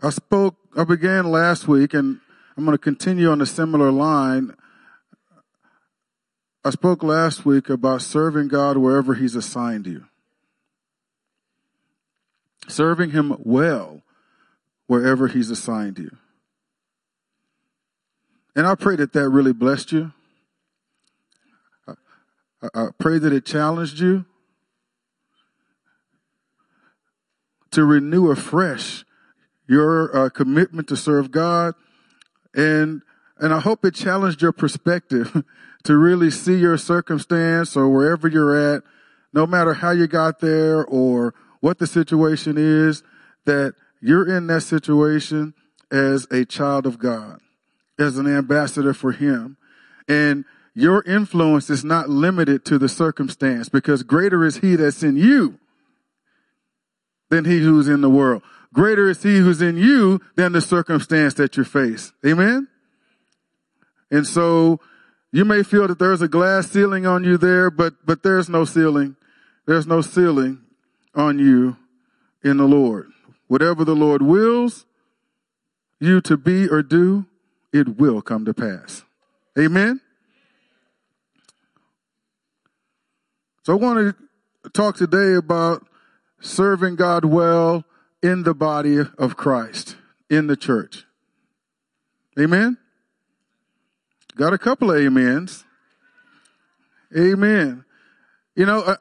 I spoke, I began last week, and I'm going to continue on a similar line. I spoke last week about serving God wherever He's assigned you, serving Him well wherever He's assigned you. And I pray that that really blessed you. I, I pray that it challenged you to renew afresh your uh, commitment to serve God. And, and I hope it challenged your perspective to really see your circumstance or wherever you're at, no matter how you got there or what the situation is, that you're in that situation as a child of God, as an ambassador for Him. And your influence is not limited to the circumstance because greater is He that's in you than He who's in the world. Greater is He who's in you than the circumstance that you face. Amen? And so you may feel that there's a glass ceiling on you there, but, but there's no ceiling. There's no ceiling on you in the Lord. Whatever the Lord wills you to be or do, it will come to pass. Amen? So I want to talk today about serving God well in the body of Christ, in the church. Amen? Got a couple of amens. Amen. You know, uh,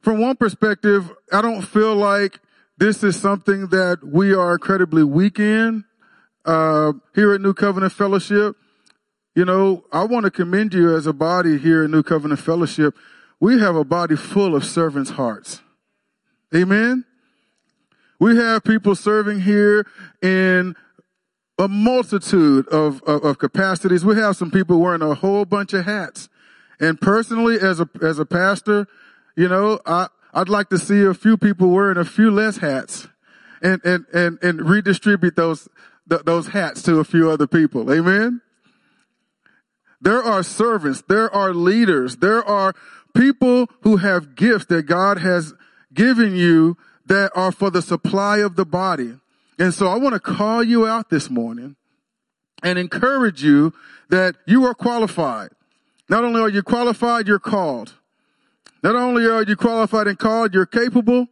from one perspective, I don't feel like this is something that we are incredibly weak in uh, here at New Covenant Fellowship. You know, I want to commend you as a body here at New Covenant Fellowship. We have a body full of servants' hearts. Amen. We have people serving here in a multitude of, of, of, capacities. We have some people wearing a whole bunch of hats. And personally, as a, as a pastor, you know, I, I'd like to see a few people wearing a few less hats and, and, and, and redistribute those, th- those hats to a few other people. Amen. There are servants. There are leaders. There are people who have gifts that God has given you that are for the supply of the body. And so I want to call you out this morning and encourage you that you are qualified. Not only are you qualified, you're called. Not only are you qualified and called, you're capable.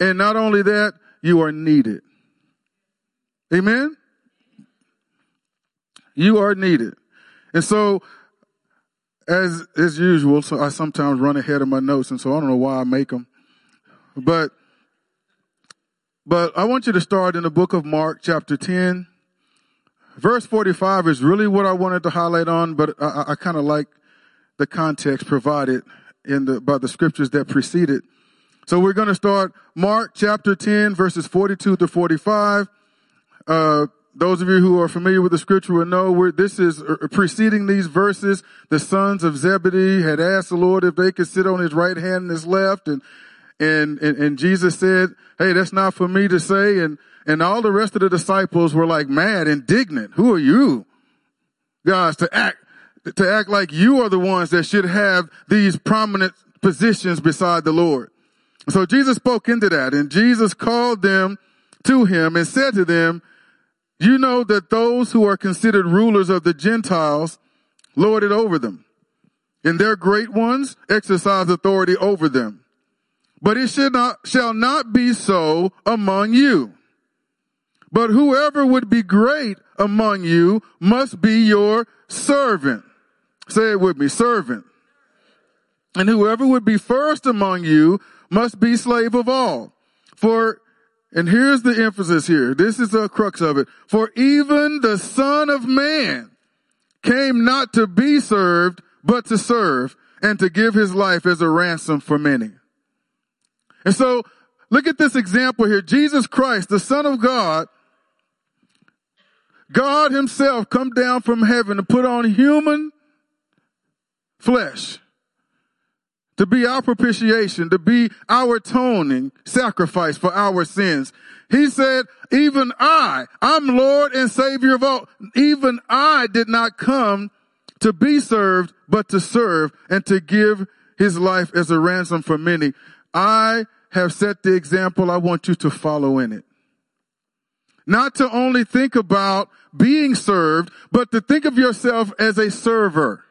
And not only that, you are needed. Amen? You are needed. And so, as, as usual, so I sometimes run ahead of my notes, and so I don't know why I make them. But, but I want you to start in the book of Mark, chapter 10. Verse 45 is really what I wanted to highlight on, but I, I kind of like the context provided in the, by the scriptures that preceded. So we're going to start Mark chapter 10 verses 42 to 45. Uh, those of you who are familiar with the scripture will know where this is uh, preceding these verses. The sons of Zebedee had asked the Lord if they could sit on his right hand and his left. And, and, and, and Jesus said, Hey, that's not for me to say. And, and all the rest of the disciples were like mad, indignant. Who are you guys to act, to act like you are the ones that should have these prominent positions beside the Lord? So Jesus spoke into that and Jesus called them to him and said to them, you know that those who are considered rulers of the Gentiles lord it over them, and their great ones exercise authority over them. But it should not, shall not be so among you. But whoever would be great among you must be your servant. Say it with me, servant. And whoever would be first among you must be slave of all. For and here's the emphasis here. This is the crux of it. For even the son of man came not to be served, but to serve and to give his life as a ransom for many. And so look at this example here. Jesus Christ, the son of God, God himself come down from heaven to put on human flesh to be our propitiation, to be our atoning sacrifice for our sins. He said, even I, I'm Lord and Savior of all. Even I did not come to be served, but to serve and to give his life as a ransom for many. I have set the example, I want you to follow in it. Not to only think about being served, but to think of yourself as a server,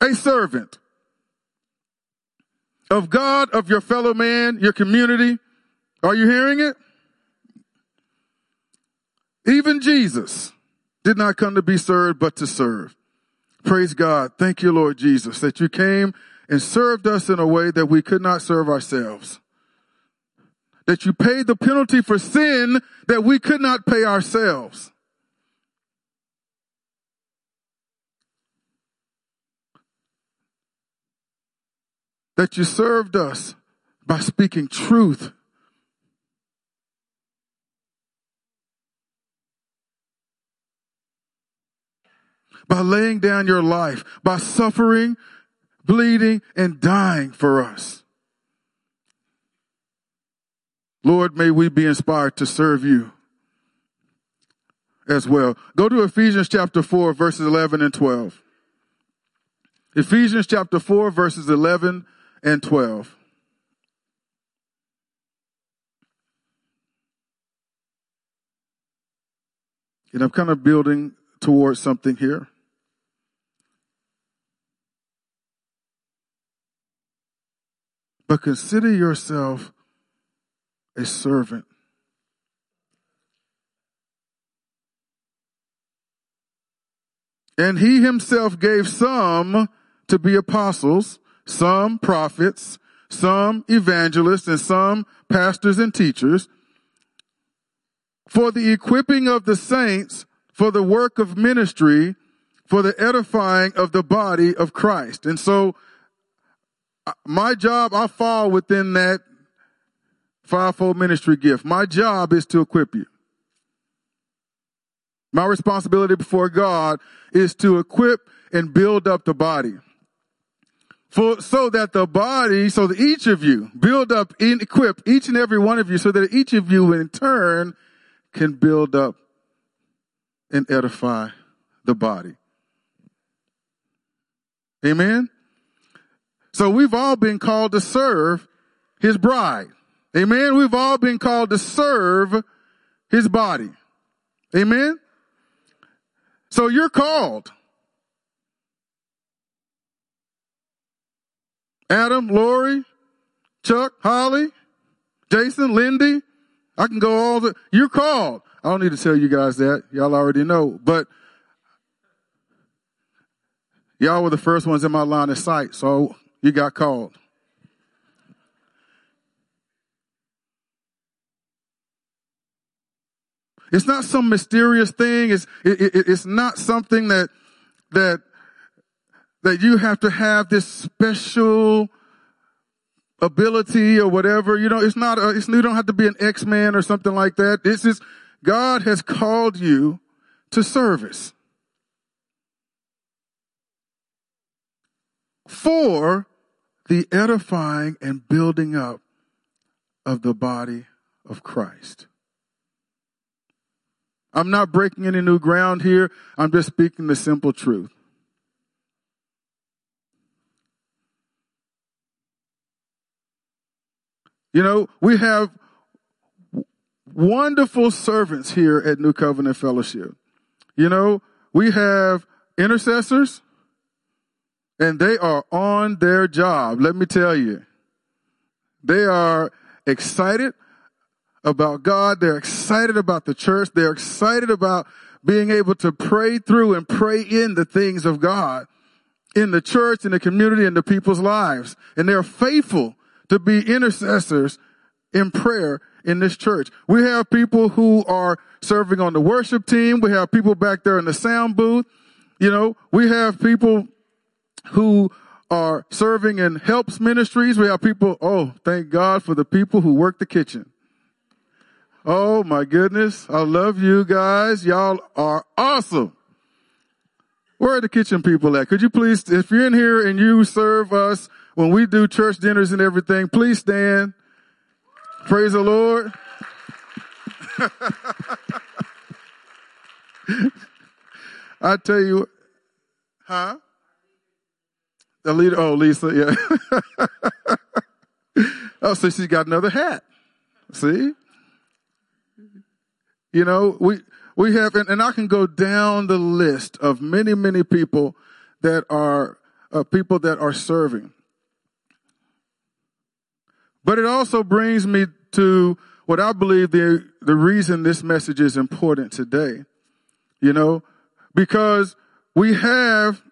a servant of God, of your fellow man, your community. Are you hearing it? Even Jesus did not come to be served, but to serve. Praise God. Thank you, Lord Jesus, that you came and served us in a way that we could not serve ourselves. That you paid the penalty for sin that we could not pay ourselves. That you served us by speaking truth by laying down your life, by suffering, bleeding, and dying for us. Lord, may we be inspired to serve you as well. Go to Ephesians chapter 4, verses 11 and 12. Ephesians chapter 4, verses 11 and 12. And I'm kind of building towards something here. But consider yourself a servant. And he himself gave some to be apostles, some prophets, some evangelists, and some pastors and teachers for the equipping of the saints for the work of ministry, for the edifying of the body of Christ. And so my job, I fall within that fivefold ministry gift. My job is to equip you. My responsibility before God is to equip and build up the body. For, so that the body, so that each of you build up and equip each and every one of you so that each of you in turn can build up and edify the body. Amen? So we've all been called to serve his bride. Amen. We've all been called to serve his body. Amen. So you're called. Adam, Lori, Chuck, Holly, Jason, Lindy. I can go all the, you're called. I don't need to tell you guys that. Y'all already know. But y'all were the first ones in my line of sight. So you got called. It's not some mysterious thing. It's, it, it, it's not something that, that, that you have to have this special ability or whatever. You know, it's not, a, it's, you don't have to be an X-Man or something like that. This is, God has called you to service. For the edifying and building up of the body of Christ. I'm not breaking any new ground here. I'm just speaking the simple truth. You know, we have wonderful servants here at New Covenant Fellowship. You know, we have intercessors, and they are on their job. Let me tell you, they are excited about God. They're excited about the church. They're excited about being able to pray through and pray in the things of God in the church, in the community, in the people's lives. And they're faithful to be intercessors in prayer in this church. We have people who are serving on the worship team. We have people back there in the sound booth. You know, we have people who are serving in helps ministries. We have people, oh, thank God for the people who work the kitchen. Oh my goodness. I love you guys. Y'all are awesome. Where are the kitchen people at? Could you please, if you're in here and you serve us when we do church dinners and everything, please stand. Praise the Lord. I tell you, huh? The leader, oh, Lisa, yeah. Oh, so she's got another hat. See? You know, we, we have, and, and I can go down the list of many, many people that are, uh, people that are serving. But it also brings me to what I believe the, the reason this message is important today. You know, because we have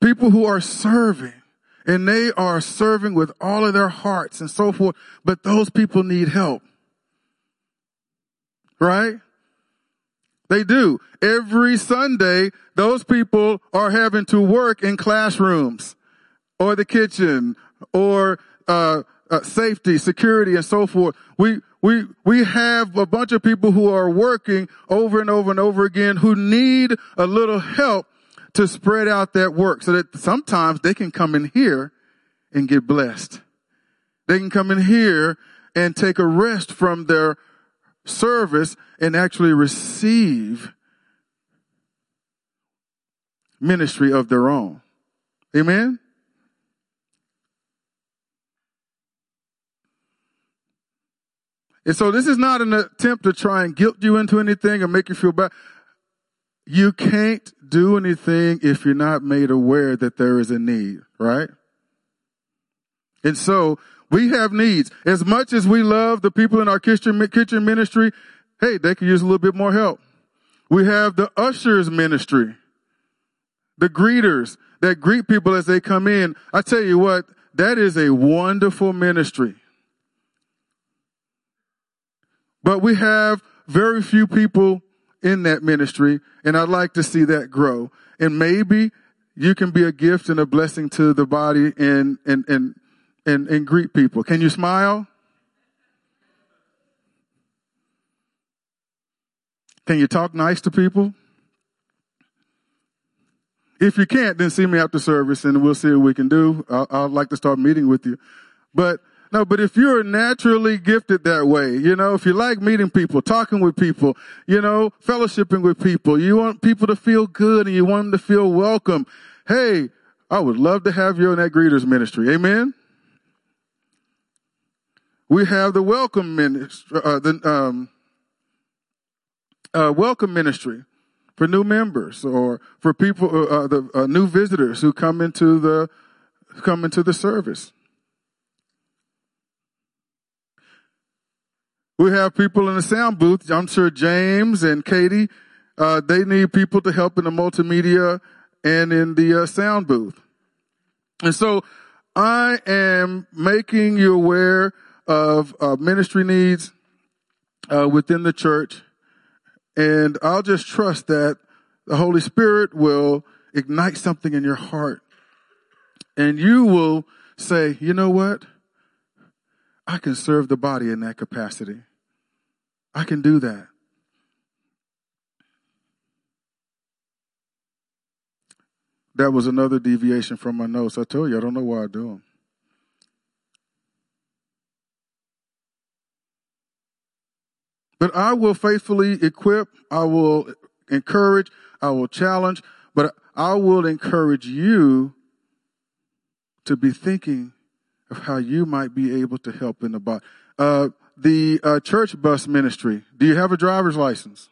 people who are serving and they are serving with all of their hearts and so forth, but those people need help. Right? They do. Every Sunday, those people are having to work in classrooms or the kitchen or uh, uh, safety, security, and so forth. We we we have a bunch of people who are working over and over and over again who need a little help to spread out that work so that sometimes they can come in here and get blessed. They can come in here and take a rest from their service and actually receive ministry of their own. Amen? And so this is not an attempt to try and guilt you into anything or make you feel bad. You can't do anything if you're not made aware that there is a need, right? And so we have needs. As much as we love the people in our kitchen, kitchen ministry, hey, they could use a little bit more help. We have the ushers ministry, the greeters that greet people as they come in. I tell you what, that is a wonderful ministry. But we have very few people in that ministry, and I'd like to see that grow. And maybe you can be a gift and a blessing to the body and and and and, and greet people. Can you smile? Can you talk nice to people? If you can't, then see me after service and we'll see what we can do. i would like to start meeting with you. But no, but if you're naturally gifted that way, you know, if you like meeting people, talking with people, you know, fellowshipping with people, you want people to feel good and you want them to feel welcome. Hey, I would love to have you in that greeters ministry. Amen. We have the welcome ministry, uh, the, um, uh, welcome ministry for new members or for people, uh, uh the uh, new visitors who come into the, come into the service. We have people in the sound booth. I'm sure James and Katie, uh, they need people to help in the multimedia and in the uh, sound booth. And so I am making you aware of uh, ministry needs uh, within the church. And I'll just trust that the Holy Spirit will ignite something in your heart. And you will say, you know what? I can serve the body in that capacity. I can do that. That was another deviation from my notes. I tell you, I don't know why I do them. But I will faithfully equip, I will encourage, I will challenge, but I will encourage you to be thinking of how you might be able to help in the body. Uh, the uh, church bus ministry. Do you have a driver's license?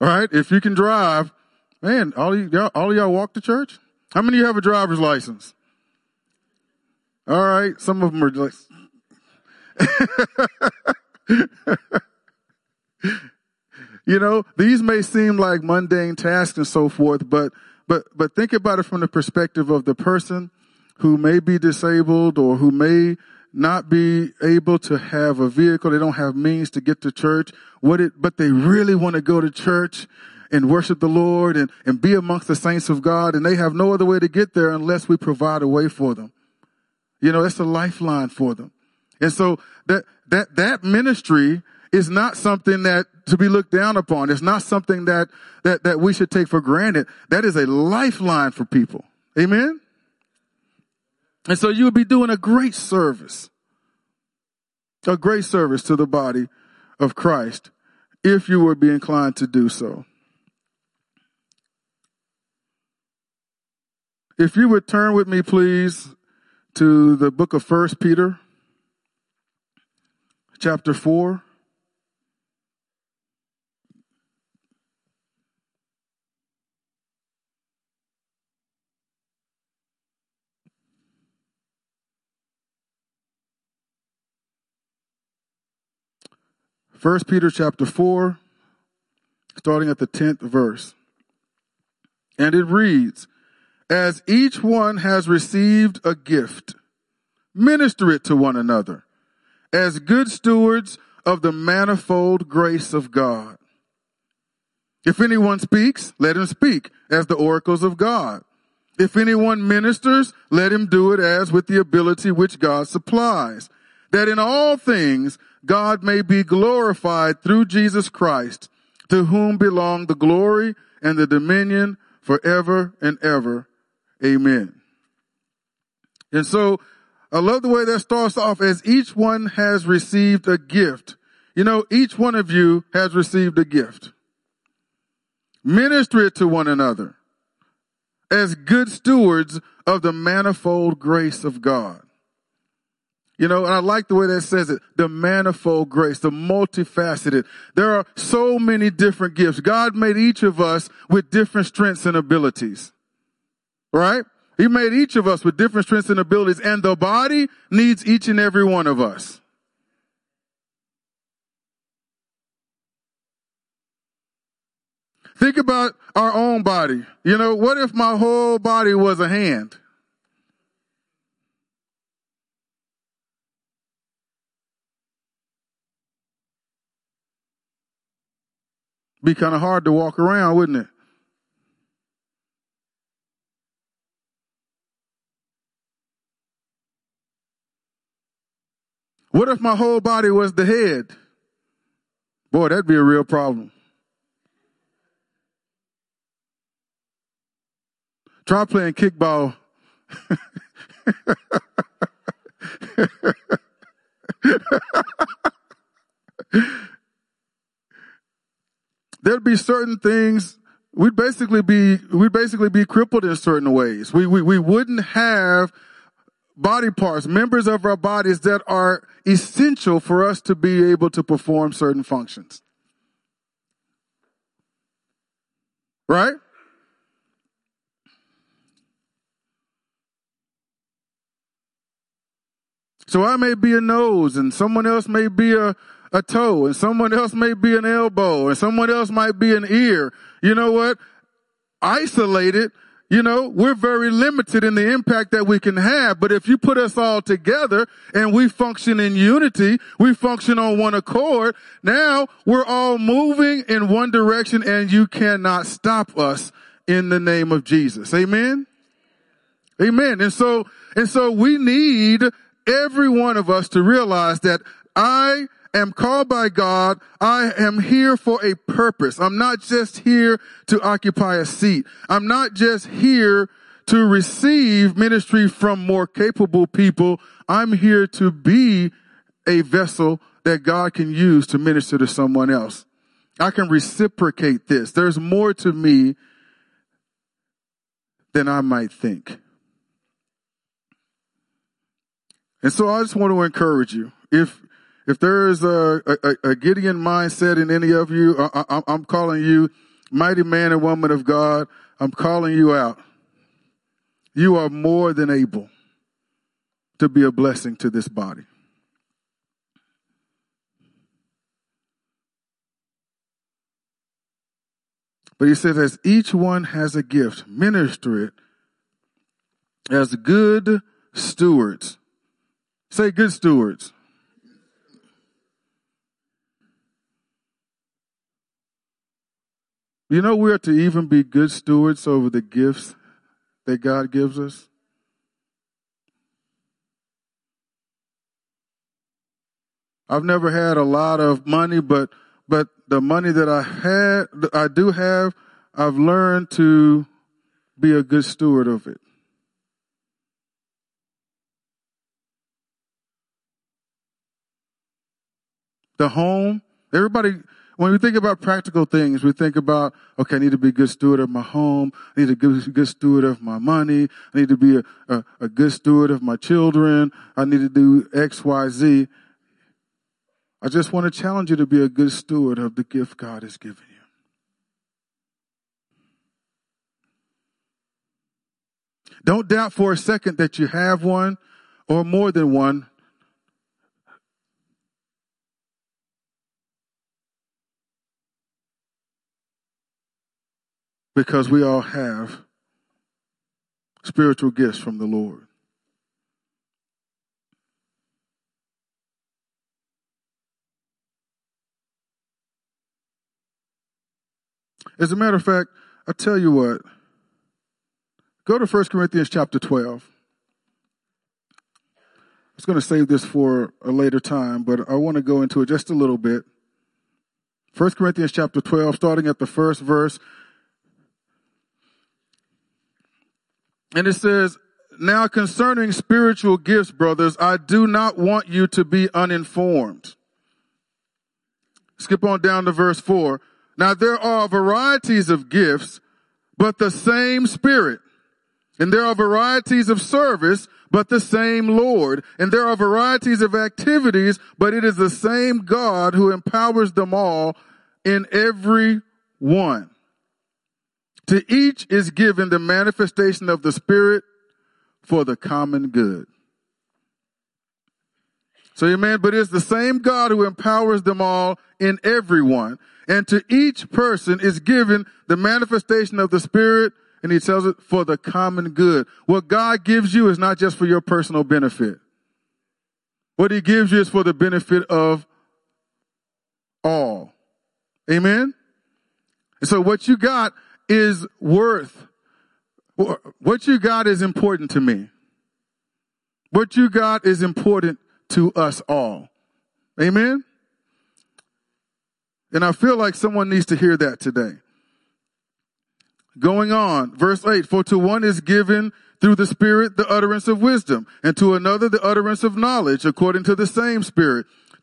All right. If you can drive, man, all of y'all, all of y'all walk to church. How many of you have a driver's license? All right. Some of them are like, you know, these may seem like mundane tasks and so forth, but, but, but think about it from the perspective of the person who may be disabled or who may not be able to have a vehicle. They don't have means to get to church. What it, but they really want to go to church and worship the Lord and, and be amongst the saints of God. And they have no other way to get there unless we provide a way for them. You know, that's a lifeline for them. And so that, that, that ministry is not something that to be looked down upon. It's not something that, that, that we should take for granted. That is a lifeline for people. Amen. And so you would be doing a great service, a great service to the body of Christ if you would be inclined to do so. If you would turn with me, please, to the book of First Peter, chapter 4. First Peter chapter 4, starting at the 10th verse. And it reads, As each one has received a gift, minister it to one another as good stewards of the manifold grace of God. If anyone speaks, let him speak as the oracles of God. If anyone ministers, let him do it as with the ability which God supplies, that in all things God may be glorified through Jesus Christ, to whom belong the glory and the dominion forever and ever. Amen. And so I love the way that starts off as each one has received a gift. You know, each one of you has received a gift. Minister it to one another as good stewards of the manifold grace of God. You know, and I like the way that says it, the manifold grace, the multifaceted. There are so many different gifts. God made each of us with different strengths and abilities. Right? He made each of us with different strengths and abilities, and the body needs each and every one of us. Think about our own body. You know, what if my whole body was a hand? Be kind of hard to walk around, wouldn't it? What if my whole body was the head? Boy, that'd be a real problem. Try playing kickball. There'd be certain things we'd basically be we'd basically be crippled in certain ways. We we we wouldn't have body parts, members of our bodies that are essential for us to be able to perform certain functions. Right? So I may be a nose and someone else may be a, a toe and someone else may be an elbow and someone else might be an ear. You know what? Isolated you know, we're very limited in the impact that we can have. But if you put us all together and we function in unity, we function on one accord, now we're all moving in one direction and you cannot stop us in the name of Jesus. Amen. Amen. And so, and so we need every one of us to realize that I am called by God. I am here for a purpose. I'm not just here to occupy a seat. I'm not just here to receive ministry from more capable people. I'm here to be a vessel that God can use to minister to someone else. I can reciprocate this. There's more to me than I might think. And so I just want to encourage you. If if there is a, a, a Gideon mindset in any of you, I, I'm calling you mighty man and woman of God. I'm calling you out. You are more than able to be a blessing to this body. But he says, as each one has a gift, minister it as good stewards. Say good stewards. You know, we're to even be good stewards over the gifts that God gives us. I've never had a lot of money, but but the money that I had, I do have, I've learned to be a good steward of it. The home, everybody, when we think about practical things, we think about, okay, I need to be a good steward of my home. I need to be a good steward of my money. I need to be a, a, a good steward of my children. I need to do X, Y, Z. I just want to challenge you to be a good steward of the gift God has given you. Don't doubt for a second that you have one or more than one because we all have spiritual gifts from the Lord. As a matter of fact, I tell you what, go to 1 Corinthians chapter 12. I was going to save this for a later time, but I want to go into it just a little bit. 1 Corinthians chapter 12, starting at the first verse, And it says, now concerning spiritual gifts, brothers, I do not want you to be uninformed. Skip on down to verse four. Now there are varieties of gifts, but the same Spirit. And there are varieties of service, but the same Lord. And there are varieties of activities, but it is the same God who empowers them all in every one. To each is given the manifestation of the Spirit for the common good. So, amen. But it's the same God who empowers them all in everyone. And to each person is given the manifestation of the Spirit, and he tells it for the common good. What God gives you is not just for your personal benefit. What he gives you is for the benefit of all. Amen? And so what you got is worth. What you got is important to me. What you got is important to us all. Amen? And I feel like someone needs to hear that today. Going on, verse 8, for to one is given through the Spirit the utterance of wisdom, and to another the utterance of knowledge according to the same Spirit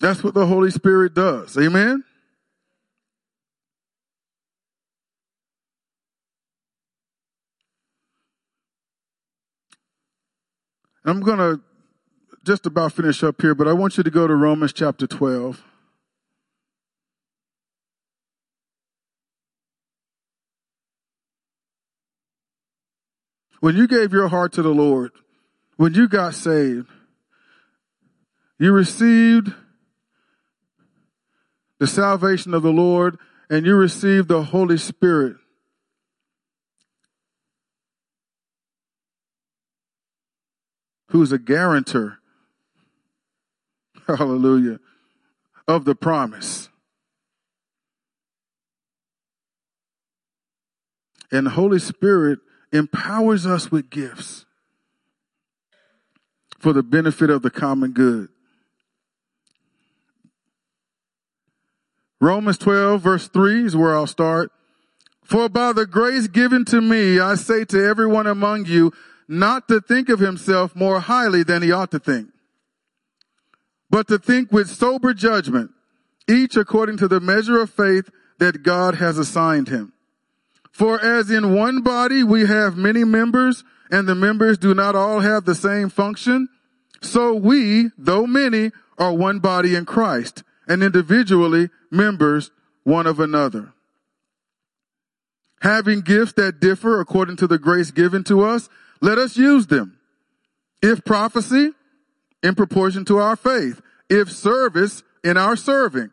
That's what the Holy Spirit does. Amen? I'm going to just about finish up here, but I want you to go to Romans chapter 12. When you gave your heart to the Lord, when you got saved, you received the salvation of the Lord and you receive the Holy Spirit. Who's a guarantor, hallelujah, of the promise. And the Holy Spirit empowers us with gifts for the benefit of the common good. Romans 12 verse 3 is where I'll start. For by the grace given to me, I say to everyone among you, not to think of himself more highly than he ought to think, but to think with sober judgment, each according to the measure of faith that God has assigned him. For as in one body we have many members, and the members do not all have the same function, so we, though many, are one body in Christ and individually members one of another. Having gifts that differ according to the grace given to us, let us use them. If prophecy, in proportion to our faith. If service, in our serving.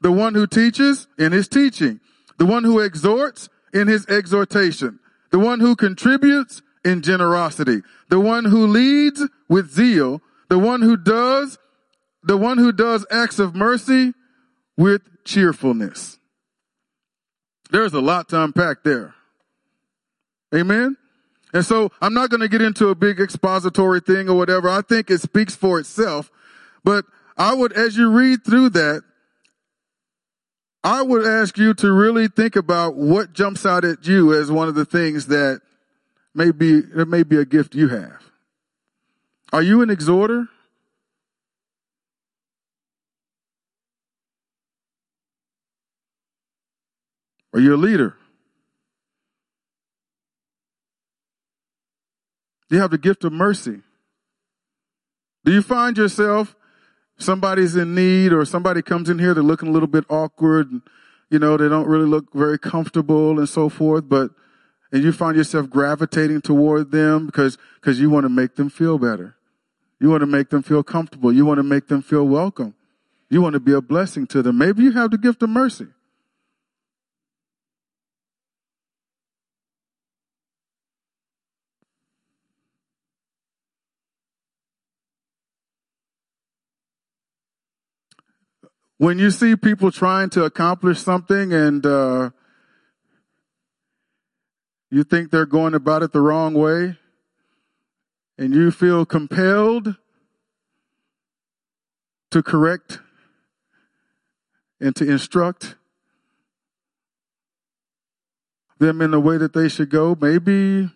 The one who teaches, in his teaching. The one who exhorts, in his exhortation. The one who contributes, in generosity. The one who leads, with zeal. The one who does, the one who does acts of mercy with cheerfulness. There's a lot to unpack there. Amen. And so I'm not going to get into a big expository thing or whatever. I think it speaks for itself. But I would, as you read through that, I would ask you to really think about what jumps out at you as one of the things that may be, it may be a gift you have. Are you an exhorter? Are you a leader? Do you have the gift of mercy? Do you find yourself somebody's in need or somebody comes in here, they're looking a little bit awkward and, you know, they don't really look very comfortable and so forth, but, and you find yourself gravitating toward them because, because you want to make them feel better. You want to make them feel comfortable. You want to make them feel welcome. You want to be a blessing to them. Maybe you have the gift of mercy. When you see people trying to accomplish something and uh, you think they're going about it the wrong way, and you feel compelled to correct and to instruct them in the way that they should go, maybe, I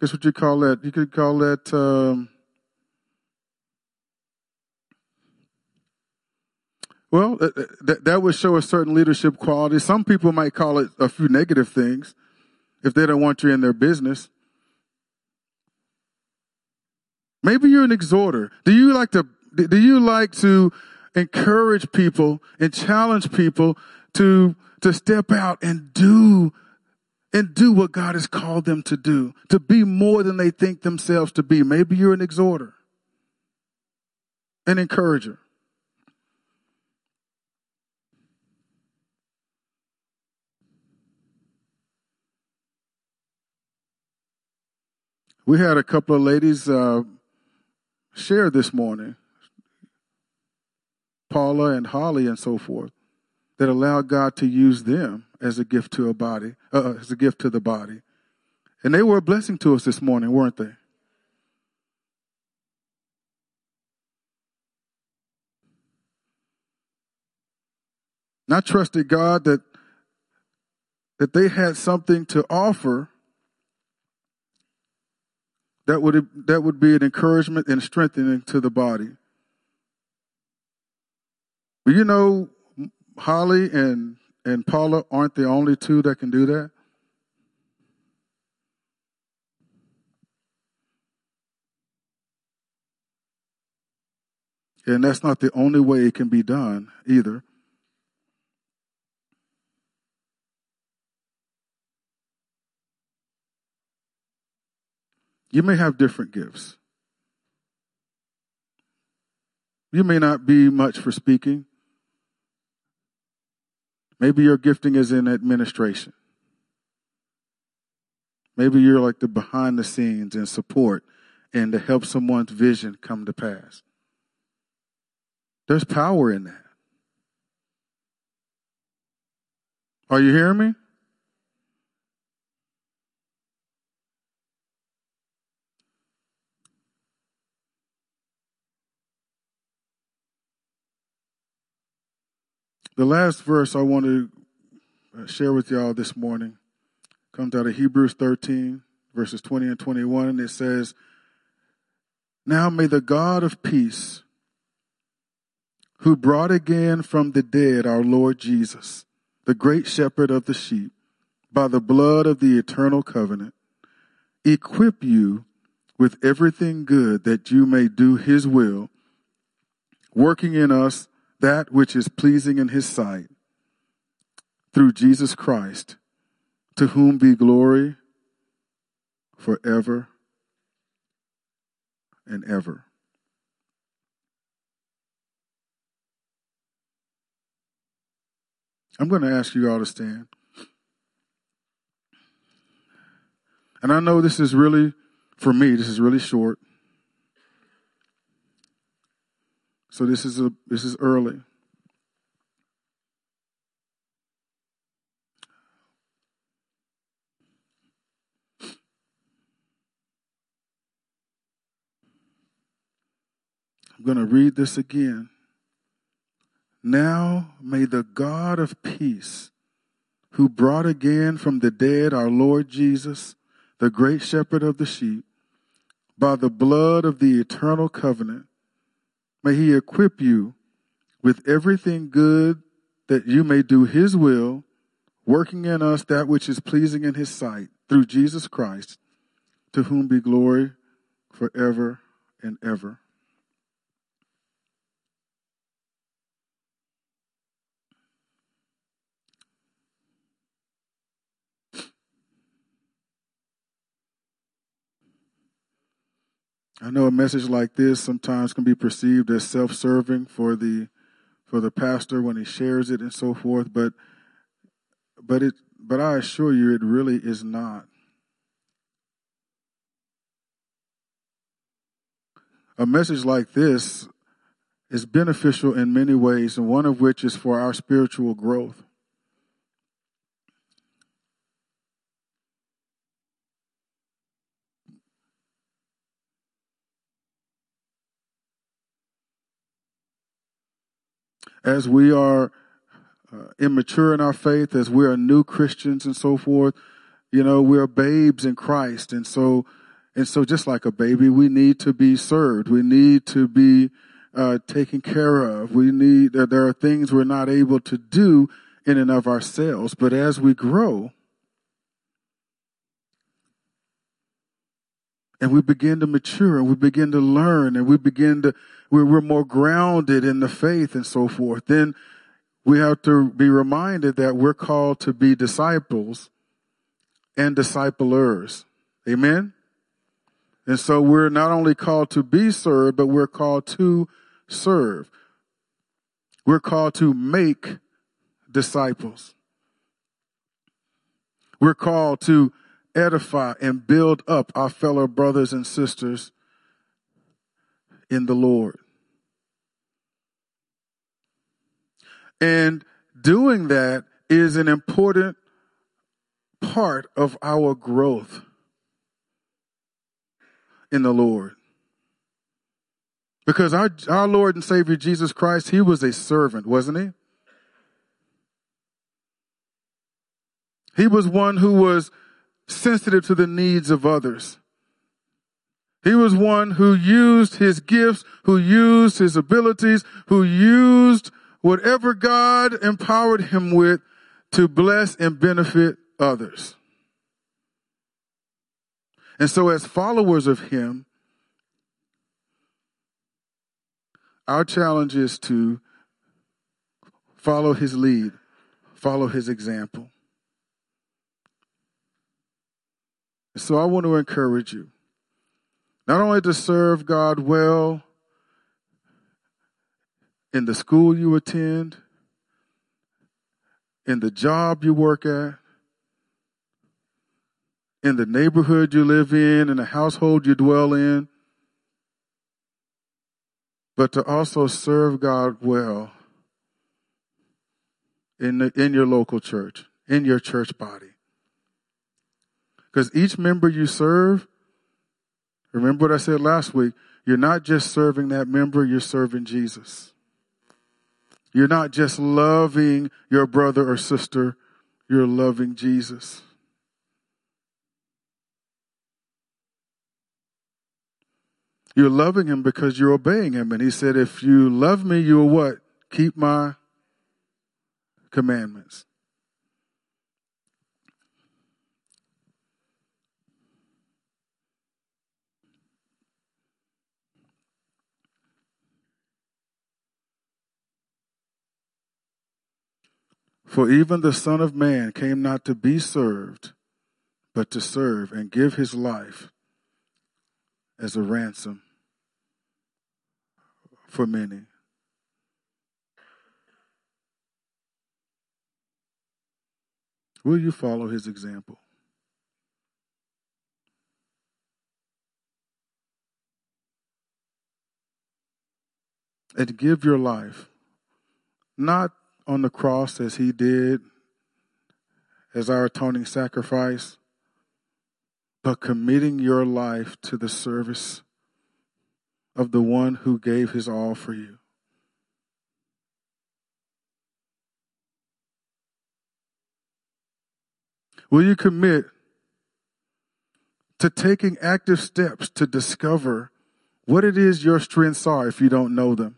guess what you call that, you could call that. Um, Well, uh, uh, that, that would show a certain leadership quality. Some people might call it a few negative things if they don't want you in their business. Maybe you're an exhorter. Do you like to, do you like to encourage people and challenge people to, to step out and do, and do what God has called them to do, to be more than they think themselves to be? Maybe you're an exhorter, an encourager. We had a couple of ladies uh, share this morning, Paula and Holly and so forth, that allowed God to use them as a gift to a body, uh, as a gift to the body. And they were a blessing to us this morning, weren't they? And I trusted God that that they had something to offer that would, that would be an encouragement and strengthening to the body. But you know, Holly and, and Paula aren't the only two that can do that. And that's not the only way it can be done either. You may have different gifts. You may not be much for speaking. Maybe your gifting is in administration. Maybe you're like the behind the scenes and support and to help someone's vision come to pass. There's power in that. Are you hearing me? The last verse I want to share with y'all this morning comes out of Hebrews 13, verses 20 and 21, and it says, Now may the God of peace, who brought again from the dead our Lord Jesus, the great shepherd of the sheep, by the blood of the eternal covenant, equip you with everything good that you may do his will, working in us that which is pleasing in his sight through Jesus Christ, to whom be glory forever and ever. I'm going to ask you all to stand. And I know this is really, for me, this is really short. So this is a this is early. I'm going to read this again. Now may the God of peace, who brought again from the dead our Lord Jesus, the great shepherd of the sheep, by the blood of the eternal covenant, may he equip you with everything good that you may do his will, working in us that which is pleasing in his sight through Jesus Christ, to whom be glory forever and ever. I know a message like this sometimes can be perceived as self-serving for the for the pastor when he shares it and so forth, but but it but I assure you it really is not. A message like this is beneficial in many ways, and one of which is for our spiritual growth. As we are uh, immature in our faith, as we are new Christians and so forth, you know, we're babes in Christ. And so, and so just like a baby, we need to be served. We need to be uh, taken care of. We need, there are things we're not able to do in and of ourselves. But as we grow, and we begin to mature and we begin to learn and we begin to we're, we're more grounded in the faith and so forth. Then we have to be reminded that we're called to be disciples and disciplers. Amen? And so we're not only called to be served but we're called to serve. We're called to make disciples. We're called to edify and build up our fellow brothers and sisters in the Lord. And doing that is an important part of our growth in the Lord. Because our, our Lord and Savior Jesus Christ, He was a servant, wasn't He? He was one who was sensitive to the needs of others. He was one who used his gifts, who used his abilities, who used whatever God empowered him with to bless and benefit others. And so as followers of him, our challenge is to follow his lead, follow his example. So I want to encourage you not only to serve God well in the school you attend, in the job you work at, in the neighborhood you live in, in the household you dwell in, but to also serve God well in, the, in your local church, in your church body. Because each member you serve, remember what I said last week, you're not just serving that member, you're serving Jesus. You're not just loving your brother or sister, you're loving Jesus. You're loving him because you're obeying him. And he said, if you love me, you'll what? Keep my commandments. For even the Son of Man came not to be served, but to serve and give his life as a ransom for many. Will you follow his example? and give your life, not on the cross as he did as our atoning sacrifice, but committing your life to the service of the one who gave his all for you. Will you commit to taking active steps to discover what it is your strengths are if you don't know them?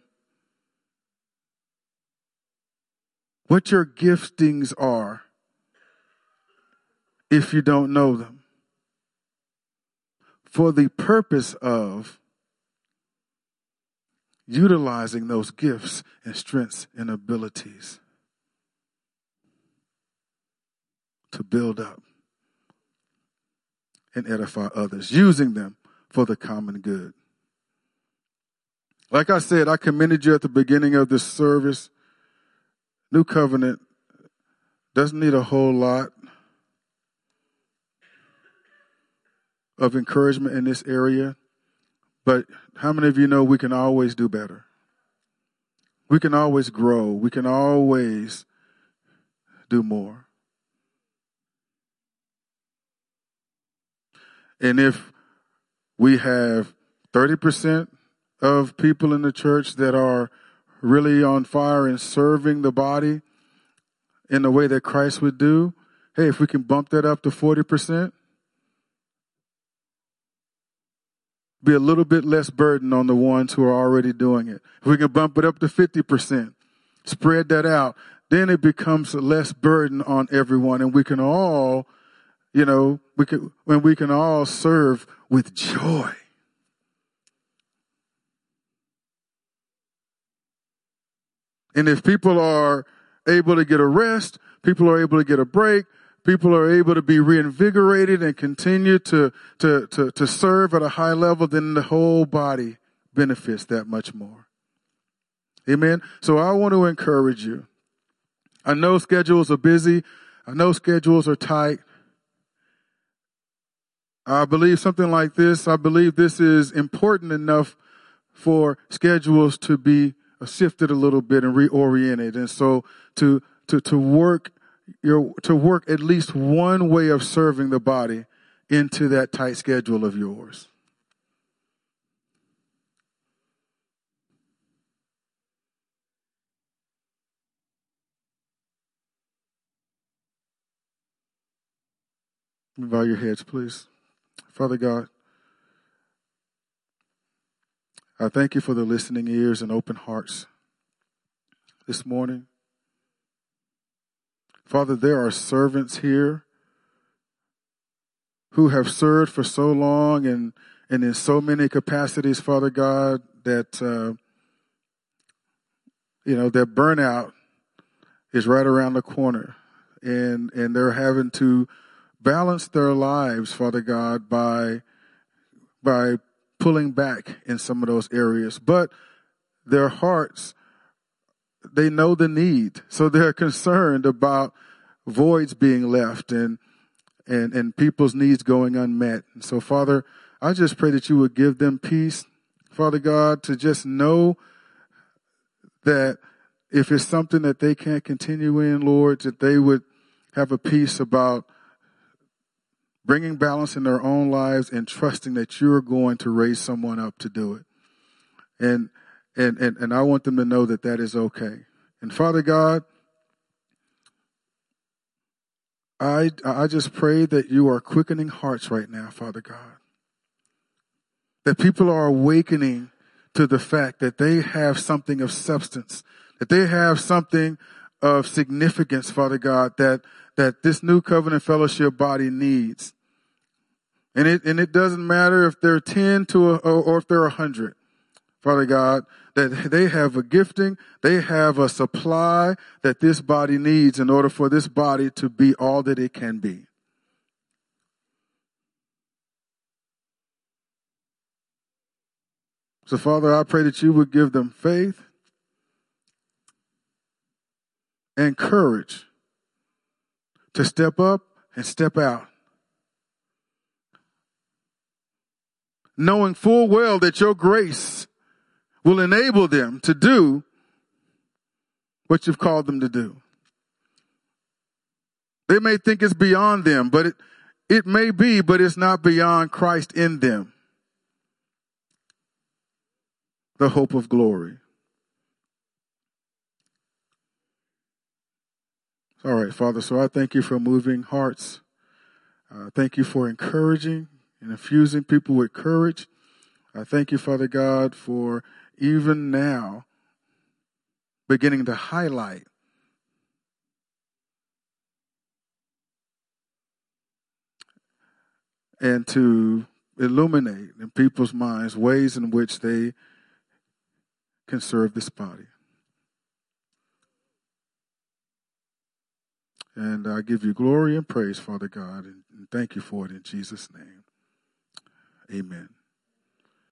What your giftings are if you don't know them? For the purpose of utilizing those gifts and strengths and abilities to build up and edify others, using them for the common good. Like I said, I commended you at the beginning of this service. New covenant doesn't need a whole lot of encouragement in this area. But how many of you know we can always do better? We can always grow. We can always do more. And if we have 30% of people in the church that are really on fire and serving the body in the way that Christ would do, hey, if we can bump that up to 40%, be a little bit less burden on the ones who are already doing it. If we can bump it up to 50%, spread that out, then it becomes a less burden on everyone and we can all, you know, we can, when we can all serve with joy. And if people are able to get a rest, people are able to get a break, people are able to be reinvigorated and continue to, to, to, to serve at a high level, then the whole body benefits that much more. Amen. So I want to encourage you. I know schedules are busy. I know schedules are tight. I believe something like this, I believe this is important enough for schedules to be shifted a little bit and reoriented. And so to, to, to work your, to work at least one way of serving the body into that tight schedule of yours. Bow your heads, please. Father God, I thank you for the listening ears and open hearts this morning. Father, there are servants here who have served for so long and, and in so many capacities, Father God, that, uh, you know, their burnout is right around the corner. And, and they're having to balance their lives, Father God, by, by pulling back in some of those areas. But their hearts they know the need. So they're concerned about voids being left and, and, and people's needs going unmet. And so Father, I just pray that you would give them peace, Father God, to just know that if it's something that they can't continue in, Lord, that they would have a peace about bringing balance in their own lives and trusting that you're going to raise someone up to do it. And and, and, and I want them to know that that is okay. And Father God, I, I just pray that you are quickening hearts right now, Father God. That people are awakening to the fact that they have something of substance, that they have something of significance, Father God, that, that this new covenant fellowship body needs. And it, and it doesn't matter if they're 10 to a, or, if they're 100. Father God, that they have a gifting, they have a supply that this body needs in order for this body to be all that it can be. So, Father, I pray that you would give them faith and courage to step up and step out. Knowing full well that your grace will enable them to do what you've called them to do. They may think it's beyond them, but it, it may be, but it's not beyond Christ in them. The hope of glory. All right, Father, so I thank you for moving hearts. Uh, thank you for encouraging and infusing people with courage. I thank you, Father God, for even now beginning to highlight and to illuminate in people's minds ways in which they can serve this body. And I give you glory and praise, Father God, and thank you for it in Jesus' name. Amen.